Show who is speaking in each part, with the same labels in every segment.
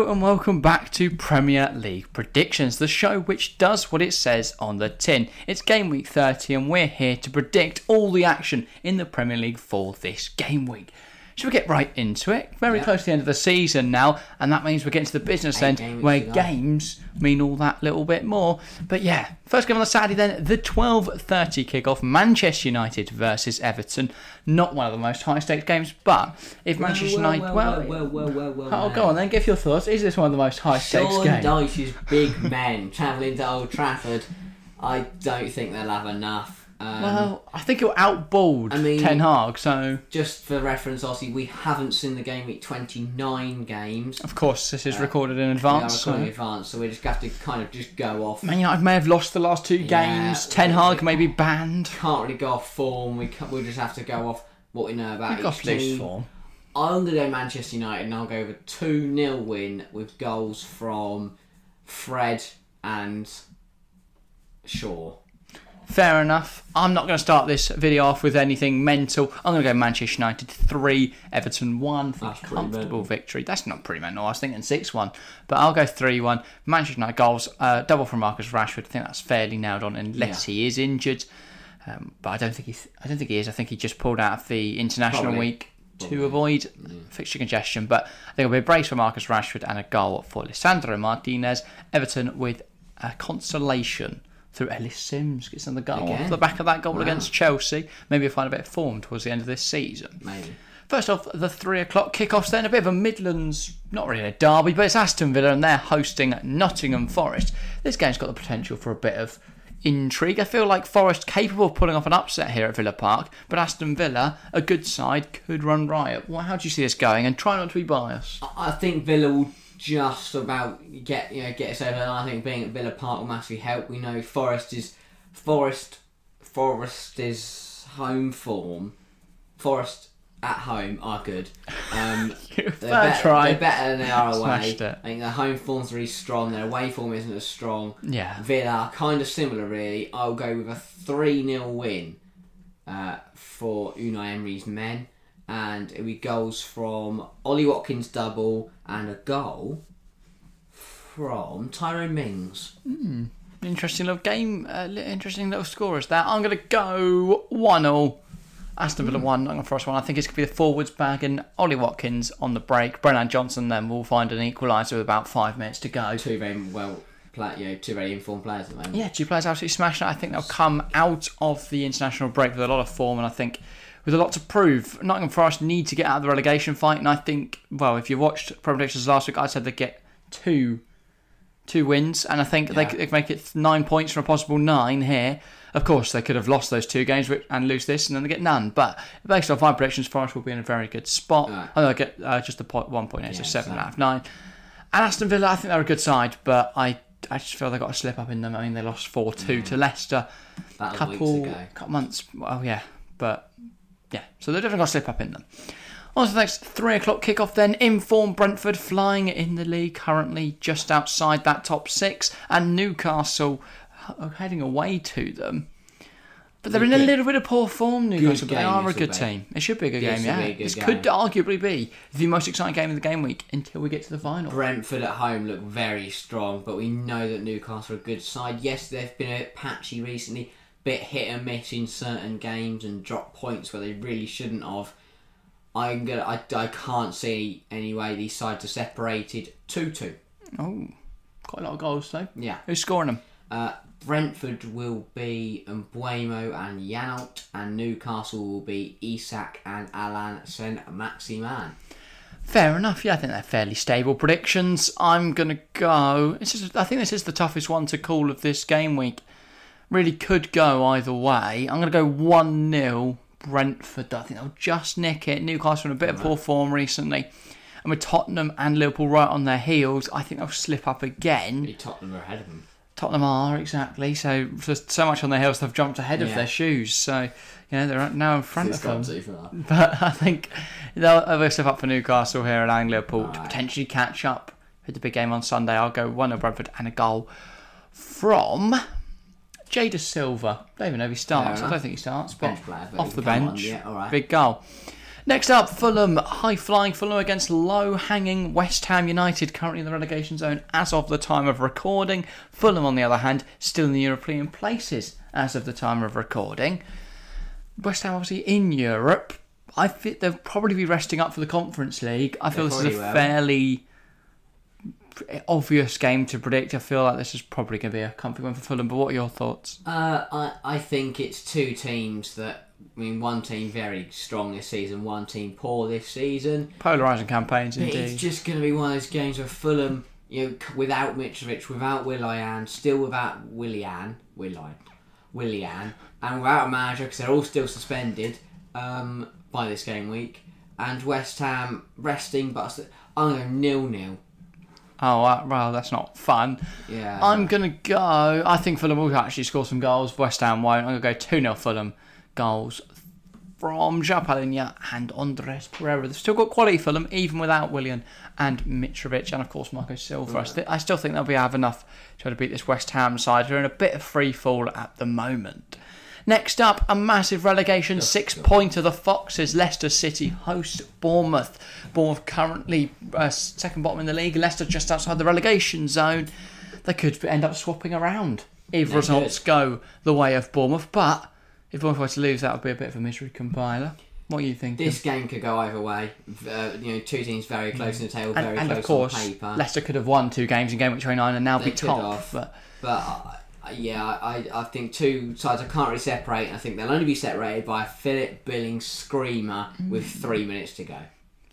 Speaker 1: Hello and welcome back to Premier League Predictions, the show which does what it says on the tin. It's game week 30 and we're here to predict all the action in the Premier League for this game week. Should we get right into it? Very
Speaker 2: Yeah.
Speaker 1: close to the end of the season now, and that means we're getting to the business
Speaker 2: Eight
Speaker 1: end where games mean all that little bit more. But yeah, first game on the Saturday then, the 12.30 kickoff, Manchester United versus Everton. Not one of the most high stakes games, but if Manchester United...
Speaker 2: well,
Speaker 1: well,
Speaker 2: well, well, well, well,
Speaker 1: Oh,
Speaker 2: well.
Speaker 1: go on then, give your thoughts. Is this one of the most high stakes
Speaker 2: Sean
Speaker 1: games?
Speaker 2: Dyche's big men travelling to Old Trafford. I don't think they'll have enough. Um,
Speaker 1: Well, I think he'll outballed
Speaker 2: I mean-
Speaker 1: Ten Hag, so
Speaker 2: just for reference, obviously, we haven't seen the game week 29 games.
Speaker 1: of course this is
Speaker 2: Uh,
Speaker 1: recorded in advance.
Speaker 2: recording in
Speaker 1: So.
Speaker 2: advance, so we just have to kind of just go off.
Speaker 1: Man United may have lost the last two
Speaker 2: Yeah.
Speaker 1: games. Ten Hag may be banned.
Speaker 2: Can't really go off form. We can, we'll just have to go off what we know about
Speaker 1: We've
Speaker 2: each team.
Speaker 1: form.
Speaker 2: I'm to go Manchester United and I'll go with a 2 0 win with goals from Fred and Shaw.
Speaker 1: Fair enough. I'm not going to start this video off with anything mental. I'm going to go Manchester United 3, Everton 1. I think
Speaker 2: That's pretty
Speaker 1: comfortable victory. That's not pretty mental. I was thinking 6 1. But I'll go 3 1. Manchester United goals, uh, double from Marcus Rashford. I think that's fairly nailed on unless
Speaker 2: Yeah.
Speaker 1: he is injured. Um, but I don't think he. I don't think he is. I think he just pulled out of the international
Speaker 2: Probably.
Speaker 1: week to avoid fixture congestion. But I think it'll be a brace for Marcus Rashford and a goal for Lisandro Martinez. Everton with a consolation through Ellis Simms gets on the goal
Speaker 2: Again?
Speaker 1: off the back of that goal
Speaker 2: Wow.
Speaker 1: against Chelsea. Maybe he'll find a bit of form towards the end of this season.
Speaker 2: Maybe.
Speaker 1: First off, the three o'clock kickoffs. Then a bit of a Midlands, not really a derby, but it's Aston Villa and they're hosting Nottingham Forest. This game's got the potential for a bit of intrigue. I feel like Forest capable of pulling off an upset here at Villa Park, but Aston Villa, a good side, could run riot. Well, how do you see this going? And try not to be biased.
Speaker 2: I- I think Villa will just about get you know get us over. And I think being at Villa Park will massively help. We know Forest is Forest Forest is home form. Forest at home are good. Um, they're, better, they're better than they are away. I think their home form's really strong. Their away form isn't as strong.
Speaker 1: Yeah.
Speaker 2: Villa kind of similar, really. I'll go with a 3 0 win uh, for Unai Emery's men. And it'll be goals from Ollie Watkins double and a goal from Tyrone Mings.
Speaker 1: Interesting little game, uh, interesting little scorers there. I'm going to go 1 0. Aston Villa 1, Nottingham Forest 1. I think it's going to be the forwards bag and Ollie Watkins on the break. Brennan Johnson then will find an equaliser with about five minutes to go.
Speaker 2: Two very well, play, you know, two very informed players at the moment.
Speaker 1: Yeah, two players absolutely smashing it. I think they'll come out of the international break with a lot of form, and I think with a lot to prove. Nottingham Forest need to get out of the relegation fight, and I think, well, if you watched Pro Predictions last week, I said they'd get two two wins, and I think they
Speaker 2: Yeah.
Speaker 1: could they could make it nine points from a possible nine here. Of course, they could have lost those two games and lose this, and then they get none. But based off my predictions, Forest will be in a very good spot. I know they get uh, just a point, one point eight, so
Speaker 2: Yeah,
Speaker 1: seven
Speaker 2: so-
Speaker 1: out of nine. And Aston Villa, I think they're a good side, but I I just feel they got a slip up in them. I mean, they lost four two to Leicester a couple couple months. Well, yeah, but yeah, so they're definitely going to slip up in them. On to the next three o'clock kickoff then. Informed Brentford flying in the league, currently just outside that top six, and Newcastle uh, heading away to them. But they're in a little bit of poor form, Newcastle. But they are a good team. It should be a good
Speaker 2: This
Speaker 1: game, yeah.
Speaker 2: good
Speaker 1: This
Speaker 2: game.
Speaker 1: could arguably be the most exciting game of the game week until we get to the final.
Speaker 2: Brentford at home look very strong, but we know that Newcastle are a good side. Yes, they've been a bit patchy recently, bit hit and miss in certain games and drop points where they really shouldn't have. I'm gonna, I, I can't see any way these sides are separated. Two two.
Speaker 1: Oh, quite a lot of goals though.
Speaker 2: Yeah.
Speaker 1: Who's scoring them?
Speaker 2: Uh, Brentford will be Mbeumo and Janelt, and Newcastle will be Isak and Allan Saint-Maximin.
Speaker 1: Fair enough. Yeah, I think they're fairly stable predictions. I'm gonna go. This is, I think this is the toughest one to call of this game week. Really could go either way. I'm gonna go one 0 Brentford. I think they'll just nick it. Newcastle in a bit of poor form recently, and with Tottenham and Liverpool right on their heels, I think they'll slip up again.
Speaker 2: Tottenham are ahead of them.
Speaker 1: Tottenham are exactly so. There's so much on their heels, they've jumped ahead of their shoes. So you know they're now in front of them.
Speaker 2: too for that.
Speaker 1: But I think they'll, they'll step up for Newcastle here and Liverpool to potentially catch up with the big game on Sunday. I'll go 1 0 Bradford and a goal from Josh Dasilva. Don't even know if he starts. I don't think he starts, but
Speaker 2: Bench player, but
Speaker 1: off the
Speaker 2: on,
Speaker 1: bench.
Speaker 2: yeah, all right.
Speaker 1: Big goal. Next up, Fulham, high flying Fulham against low hanging West Ham United, currently in the relegation zone as of the time of recording. Fulham, on the other hand, still in the European places as of the time of recording. West Ham, obviously, in Europe. I think they'll probably be resting up for the Conference League. I feel
Speaker 2: They
Speaker 1: this is a
Speaker 2: will.
Speaker 1: fairly obvious game to predict. I feel like this is probably going to be a comfy one for Fulham, but what are your thoughts?
Speaker 2: Uh, I, I think it's two teams that. I mean, one team very strong this season, one team poor this season.
Speaker 1: Polarising campaigns,
Speaker 2: But It's just going to be one of those games where Fulham, you know, without Mitrovic, without Willian, still without Willian, Willian, Willian, and without a manager because they're all still suspended um, by this game week, and West Ham resting, but I'm going nil nil.
Speaker 1: Oh, uh, well, that's not fun.
Speaker 2: Yeah,
Speaker 1: I'm going to go. I think Fulham will actually score some goals. West Ham won't. I'm going to go 2 0 Fulham. Goals from João Palhinha and Andreas Pereira. They've still got quality Fulham, even without Willian and Mitrovic, and of course Marco Silva. I, sti- I still think they'll be have enough to to beat this West Ham side, who are in a bit of free fall at the moment. Next up, a massive relegation six pointer. The Foxes, Leicester City host Bournemouth. Bournemouth currently uh, second bottom in the league. Leicester just outside the relegation zone. They could end up swapping around if results go the way of Bournemouth. But if Bournemouth were to lose, that would be a bit of a misery compiler. What are you think?
Speaker 2: this game could go either way. Uh, you know, two teams very close in the table,
Speaker 1: and
Speaker 2: very
Speaker 1: and
Speaker 2: close
Speaker 1: of course,
Speaker 2: on paper.
Speaker 1: Leicester could have won two games in game week 29 and now
Speaker 2: They
Speaker 1: be top.
Speaker 2: have.
Speaker 1: But
Speaker 2: But uh, yeah, I, I think two sides I can't really separate. I think they'll only be separated by a Philip Billings screamer with three minutes to go.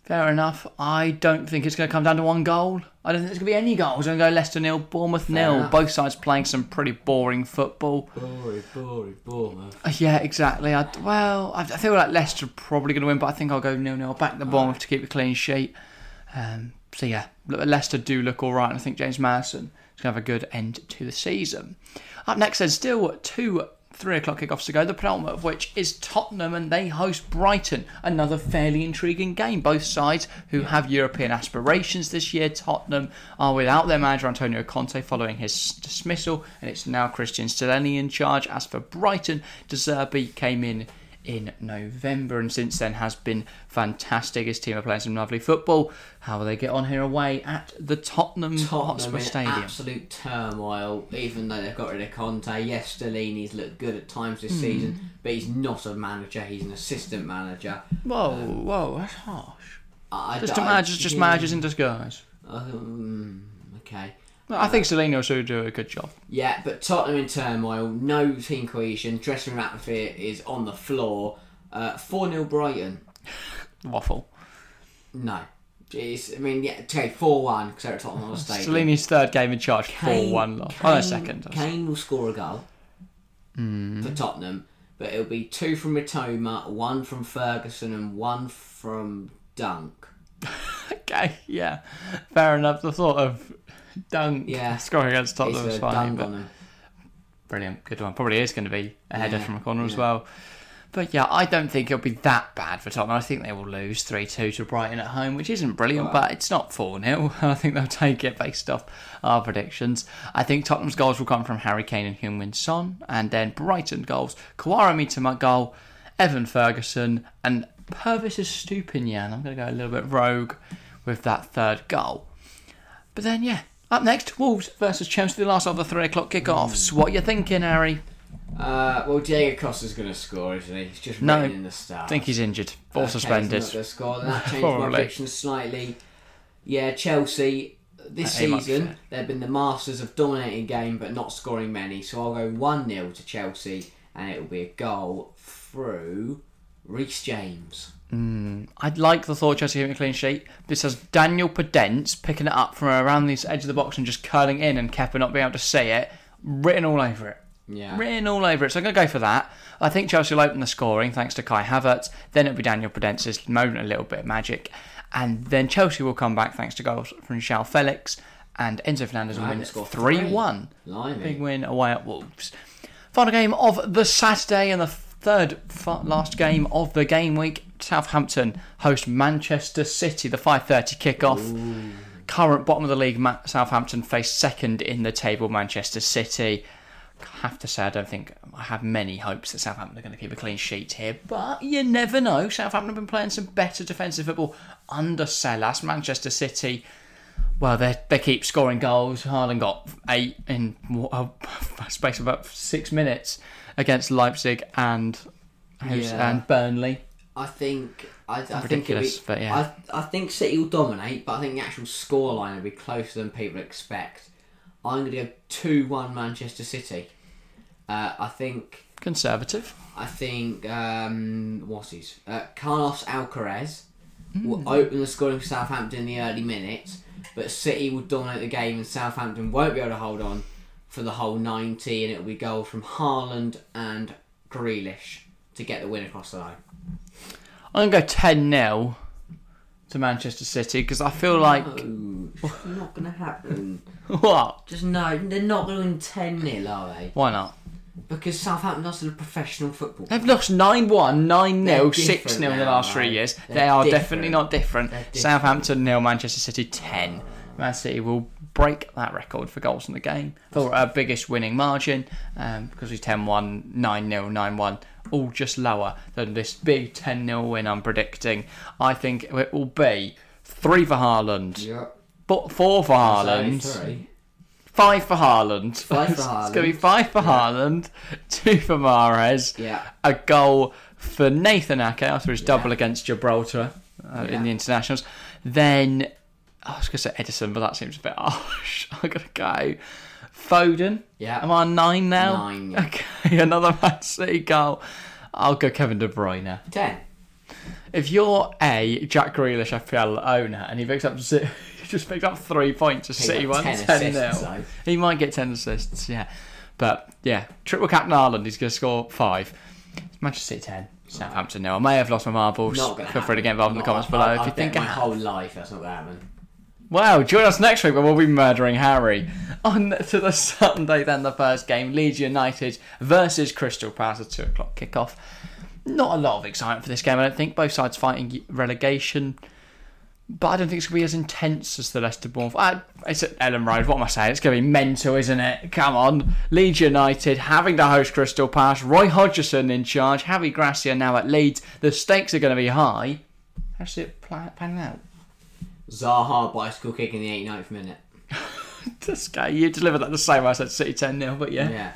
Speaker 1: fair enough. I don't think it's going to come down to one goal. I don't think there's going to be any goals. I'm going to go Leicester nil, Bournemouth nil.
Speaker 2: enough.
Speaker 1: Both sides playing some pretty boring football.
Speaker 2: Boring, boring, Bournemouth.
Speaker 1: Uh, Yeah, exactly. I, well, I, I feel like Leicester are probably going to win, but I think I'll go nil nil. Back the Bournemouth to keep a clean sheet. Um, so yeah, Leicester do look all right, and I think James Maddison going to have a good end to the season. Up next, there's still two three o'clock kickoffs to go. The penultimate of which is Tottenham, and they host Brighton. Another fairly intriguing game. Both sides who have European aspirations this year. Tottenham are without their manager Antonio Conte following his dismissal, and it's now Cristian Stellini in charge. As for Brighton, De Zerbi came in in November and since then has been fantastic. His team are playing some lovely football. How will they get on here away at the Tottenham,
Speaker 2: Tottenham
Speaker 1: Hotspur Stadium?
Speaker 2: absolute turmoil. Even though they've got rid of Conte, yes, Stellini's looked good at times this season, but he's not a manager. He's an assistant manager.
Speaker 1: Whoa, whoa, that's harsh.
Speaker 2: I,
Speaker 1: Just
Speaker 2: I-
Speaker 1: a manager, just
Speaker 2: yeah.
Speaker 1: managers in disguise.
Speaker 2: Um, okay.
Speaker 1: I think will still do a good job.
Speaker 2: Yeah, but Tottenham in turmoil, no team cohesion, dressing room atmosphere is on the floor. Uh, 4 0 Brighton.
Speaker 1: Waffle.
Speaker 2: No. Jeez, I mean, yeah, okay, 4 1 because they're at Tottenham Hotspur Stadium.
Speaker 1: Salini's third game in charge, 4 1 loss. Oh, no, second.
Speaker 2: Kane will score a goal
Speaker 1: Hmm.
Speaker 2: for Tottenham, but it'll be two from Mitoma, one from Ferguson, and one from Dunk.
Speaker 1: Okay, yeah. Fair enough. The thought of Dunk
Speaker 2: Yeah.
Speaker 1: scoring against Tottenham is
Speaker 2: dunk
Speaker 1: but brilliant. Good one. Probably is going to be a header
Speaker 2: Yeah,
Speaker 1: from a corner as well. But yeah, I don't think it'll be that bad for Tottenham. I think they will lose 3 2 to Brighton at home, which isn't brilliant, but it's not 4 0. I think they'll take it based off our predictions. I think Tottenham's goals will come from Harry Kane and Heung-Min Son, and then Brighton goals Kaoru Mitoma goal, Evan Ferguson, and Pervis Estupiñán. I'm going to go a little bit rogue with that third goal. But then, yeah, up next, Wolves versus Chelsea, the last of the 3 o'clock kickoffs. What you thinking, Harry?
Speaker 2: Uh, well, Diego Costa's going to score, isn't he? He's just
Speaker 1: No,
Speaker 2: in the start.
Speaker 1: I think he's injured or
Speaker 2: Okay,
Speaker 1: suspended.
Speaker 2: He's not going to score. That changed my prediction slightly. Yeah, Chelsea this season they've been the masters of dominating game but not scoring many. So I'll go one 0 to Chelsea, and it will be a goal through Reece James. Mm.
Speaker 1: I'd like the thought Chelsea getting a clean sheet. This has Daniel Podence picking it up from around the edge of the box and just curling in and Kepa not being able to see it, written all over it.
Speaker 2: Yeah.
Speaker 1: Written all over it. So I'm going to go for that. I think Chelsea will open the scoring thanks to Kai Havertz. Then it'll be Daniel Podence's moment a little bit of magic. And then Chelsea will come back thanks to goals from João Felix. And Enzo Fernandez will win
Speaker 2: let's
Speaker 1: 3 1.
Speaker 2: Blimey.
Speaker 1: Big win away at Wolves. Final game of the Saturday and the third last game of the game week. Southampton host Manchester City. The 5:30 kickoff. Current bottom of the league, Southampton face second in the table, Manchester City. I have to say, I don't think I have many hopes that Southampton are going to keep a clean sheet here, but you never know. Southampton have been playing some better defensive football under Sellés. Manchester City, well, they they keep scoring goals. Haaland got eight in a space of about six minutes against Leipzig and
Speaker 2: Yeah.
Speaker 1: and Burnley.
Speaker 2: I think I, I think it'll
Speaker 1: Ridiculous,
Speaker 2: be,
Speaker 1: but yeah.
Speaker 2: I, I think City will dominate, but I think the actual scoreline will be closer than people expect. I'm going to go two one Manchester City. Uh, I think
Speaker 1: Conservative.
Speaker 2: I think um, what's his uh, Carlos Alcaraz
Speaker 1: Hmm.
Speaker 2: will open the scoring for Southampton in the early minutes, but City will dominate the game and Southampton won't be able to hold on for the whole 90, and it'll be goals from Haaland and Grealish to get the win across the line.
Speaker 1: I'm going to go 10 0 to Manchester City because I feel like.
Speaker 2: No, it's not going to happen.
Speaker 1: What?
Speaker 2: Just no, they're not going to win 10 0, are they?
Speaker 1: Why not?
Speaker 2: Because Southampton lost to professional football.
Speaker 1: They've lost 9 1, 9 0, 6
Speaker 2: different
Speaker 1: 0 in the last three years.
Speaker 2: They're
Speaker 1: they are definitely not different.
Speaker 2: Different.
Speaker 1: Southampton nil, Manchester City 10. Man City will break that record for goals in the game for our biggest winning margin um, because we 10 1, 9 0, 9 1. All just lower than this big 10 0 win I'm predicting. I think it will be 3 for Haaland,
Speaker 2: Yep.
Speaker 1: but 4 for Haaland. Five for Haaland.
Speaker 2: Five for
Speaker 1: It's going to be five for Haaland, two for Mahrez,
Speaker 2: Yeah.
Speaker 1: a goal for Nathan Ake after his double against Gibraltar uh,
Speaker 2: Yeah.
Speaker 1: in the internationals. Then, I was going to say Ederson, but that seems a bit harsh. I'm going to go Foden.
Speaker 2: Yeah.
Speaker 1: Am I on nine now?
Speaker 2: Nine, yeah.
Speaker 1: Okay, another Man City goal. I'll go Kevin De Bruyne.
Speaker 2: 10.
Speaker 1: If you're a Jack Grealish FPL owner and he picks up he just picks up three points, a City one
Speaker 2: 10
Speaker 1: 10
Speaker 2: assists,
Speaker 1: 0. He might get ten assists, yeah. But yeah, triple captain Haaland, he's going to score five. Manchester City ten, Southampton nil. I may have lost my marbles.
Speaker 2: Not going to
Speaker 1: Feel free to get involved in the comments below if you think
Speaker 2: my whole life that's not going to happen.
Speaker 1: Wow, join us next week when we'll be murdering Harry. On to the Sunday, then the first game Leeds United versus Crystal Palace, a 2 o'clock kickoff. Not a lot of excitement for this game, I don't think. Both sides fighting relegation. But I don't think it's going to be as intense as the Leicester Bournemouth. It's at Elland Road. What am I saying? It's going to be mental, isn't it? Come on. Leeds United having to host Crystal Palace. Roy Hodgson in charge. Javi Gracia now at Leeds. The stakes are going to be high. How's it pla- panning out?
Speaker 2: Zaha bicycle kick in the 89th minute.
Speaker 1: This guy, you delivered that the same way I said City 10 0, but yeah.
Speaker 2: Yeah.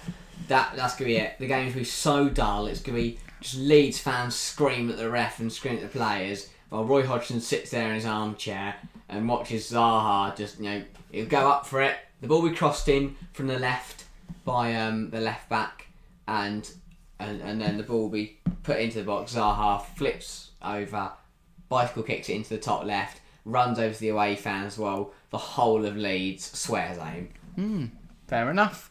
Speaker 2: That that's gonna be it. The game's gonna be so dull. It's gonna be just Leeds fans scream at the ref and scream at the players, while Roy Hodgson sits there in his armchair and watches Zaha just you know he'll go up for it. The ball will be crossed in from the left by um, the left back, and, and and then the ball will be put into the box. Zaha flips over, bicycle kicks it into the top left, runs over to the away fans while the whole of Leeds swears at him.
Speaker 1: Hmm, fair enough.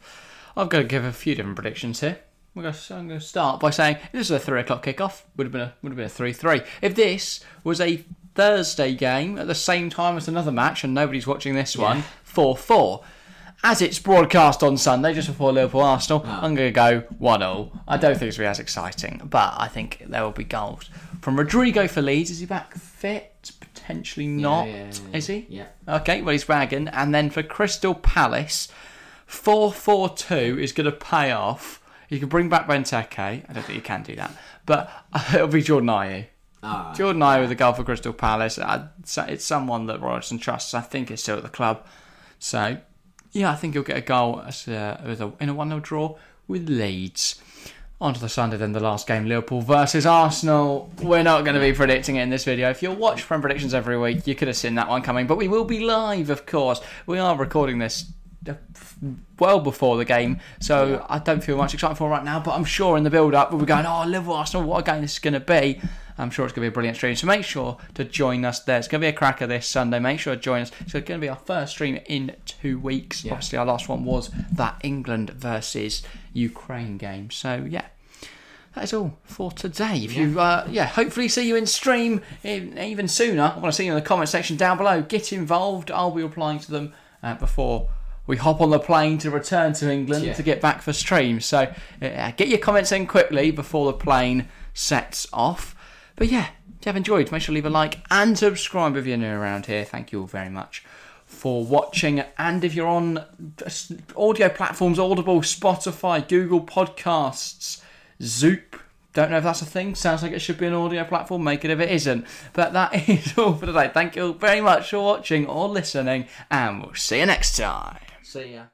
Speaker 1: I've got to give a few different predictions here. We're going to, I'm going to start by saying this is a three o'clock kickoff. Would have been a would have been a three three. If this was a Thursday game at the same time as another match, and nobody's watching this one, four four. As it's broadcast on Sunday, just before Liverpool Arsenal, ah. I'm going to go 1 0. I don't think it's going to be as exciting, but I think there will be goals. From Rodrigo for Leeds, is he back fit? Potentially not.
Speaker 2: yeah, yeah,
Speaker 1: Is he?
Speaker 2: Yeah.
Speaker 1: Okay, well, he's wagging. And then for Crystal Palace, 4 4 2 is going to pay off. You can bring back Benteke. I don't think you can do that. But it'll be Jordan Ayew.
Speaker 2: Ah,
Speaker 1: Jordan Ayew with the goal for Crystal Palace. It's someone that Royston trusts. I think is still at the club. So, yeah, I think he'll get a goal as a, with a, in a 1 0 draw with Leeds. On to the Sunday, then the last game Liverpool versus Arsenal. We're not going to be predicting it in this video. If you'll watch from predictions every week, you could have seen that one coming. But we will be live, of course. We are recording this uh, well before the game, so I don't feel much excitement for it right now. But I'm sure in the build up, we'll be going, oh, Liverpool Arsenal, what a game this is going to be. I'm sure it's going to be a brilliant stream. So make sure to join us there. It's going to be a cracker this Sunday. Make sure to join us. It's going to be our first stream in two weeks.
Speaker 2: Yeah.
Speaker 1: Obviously, our last one was that England versus Ukraine game. So, yeah. That is all for today. If you, uh, yeah, hopefully see you in stream even sooner. I want to see you in the comment section down below. Get involved. I'll be replying to them uh, before we hop on the plane to return to England
Speaker 2: Yeah.
Speaker 1: to get back for stream. So uh, get your comments in quickly before the plane sets off. But yeah, if you have enjoyed, make sure to leave a like and subscribe if you're new around here. Thank you all very much for watching. And if you're on uh, audio platforms, Audible, Spotify, Google Podcasts, Zoop, don't know if that's a thing. Sounds like it should be an audio platform. Make it if it isn't. But that is all for today. Thank you very much for watching or listening, and we'll see you next time.
Speaker 2: See ya.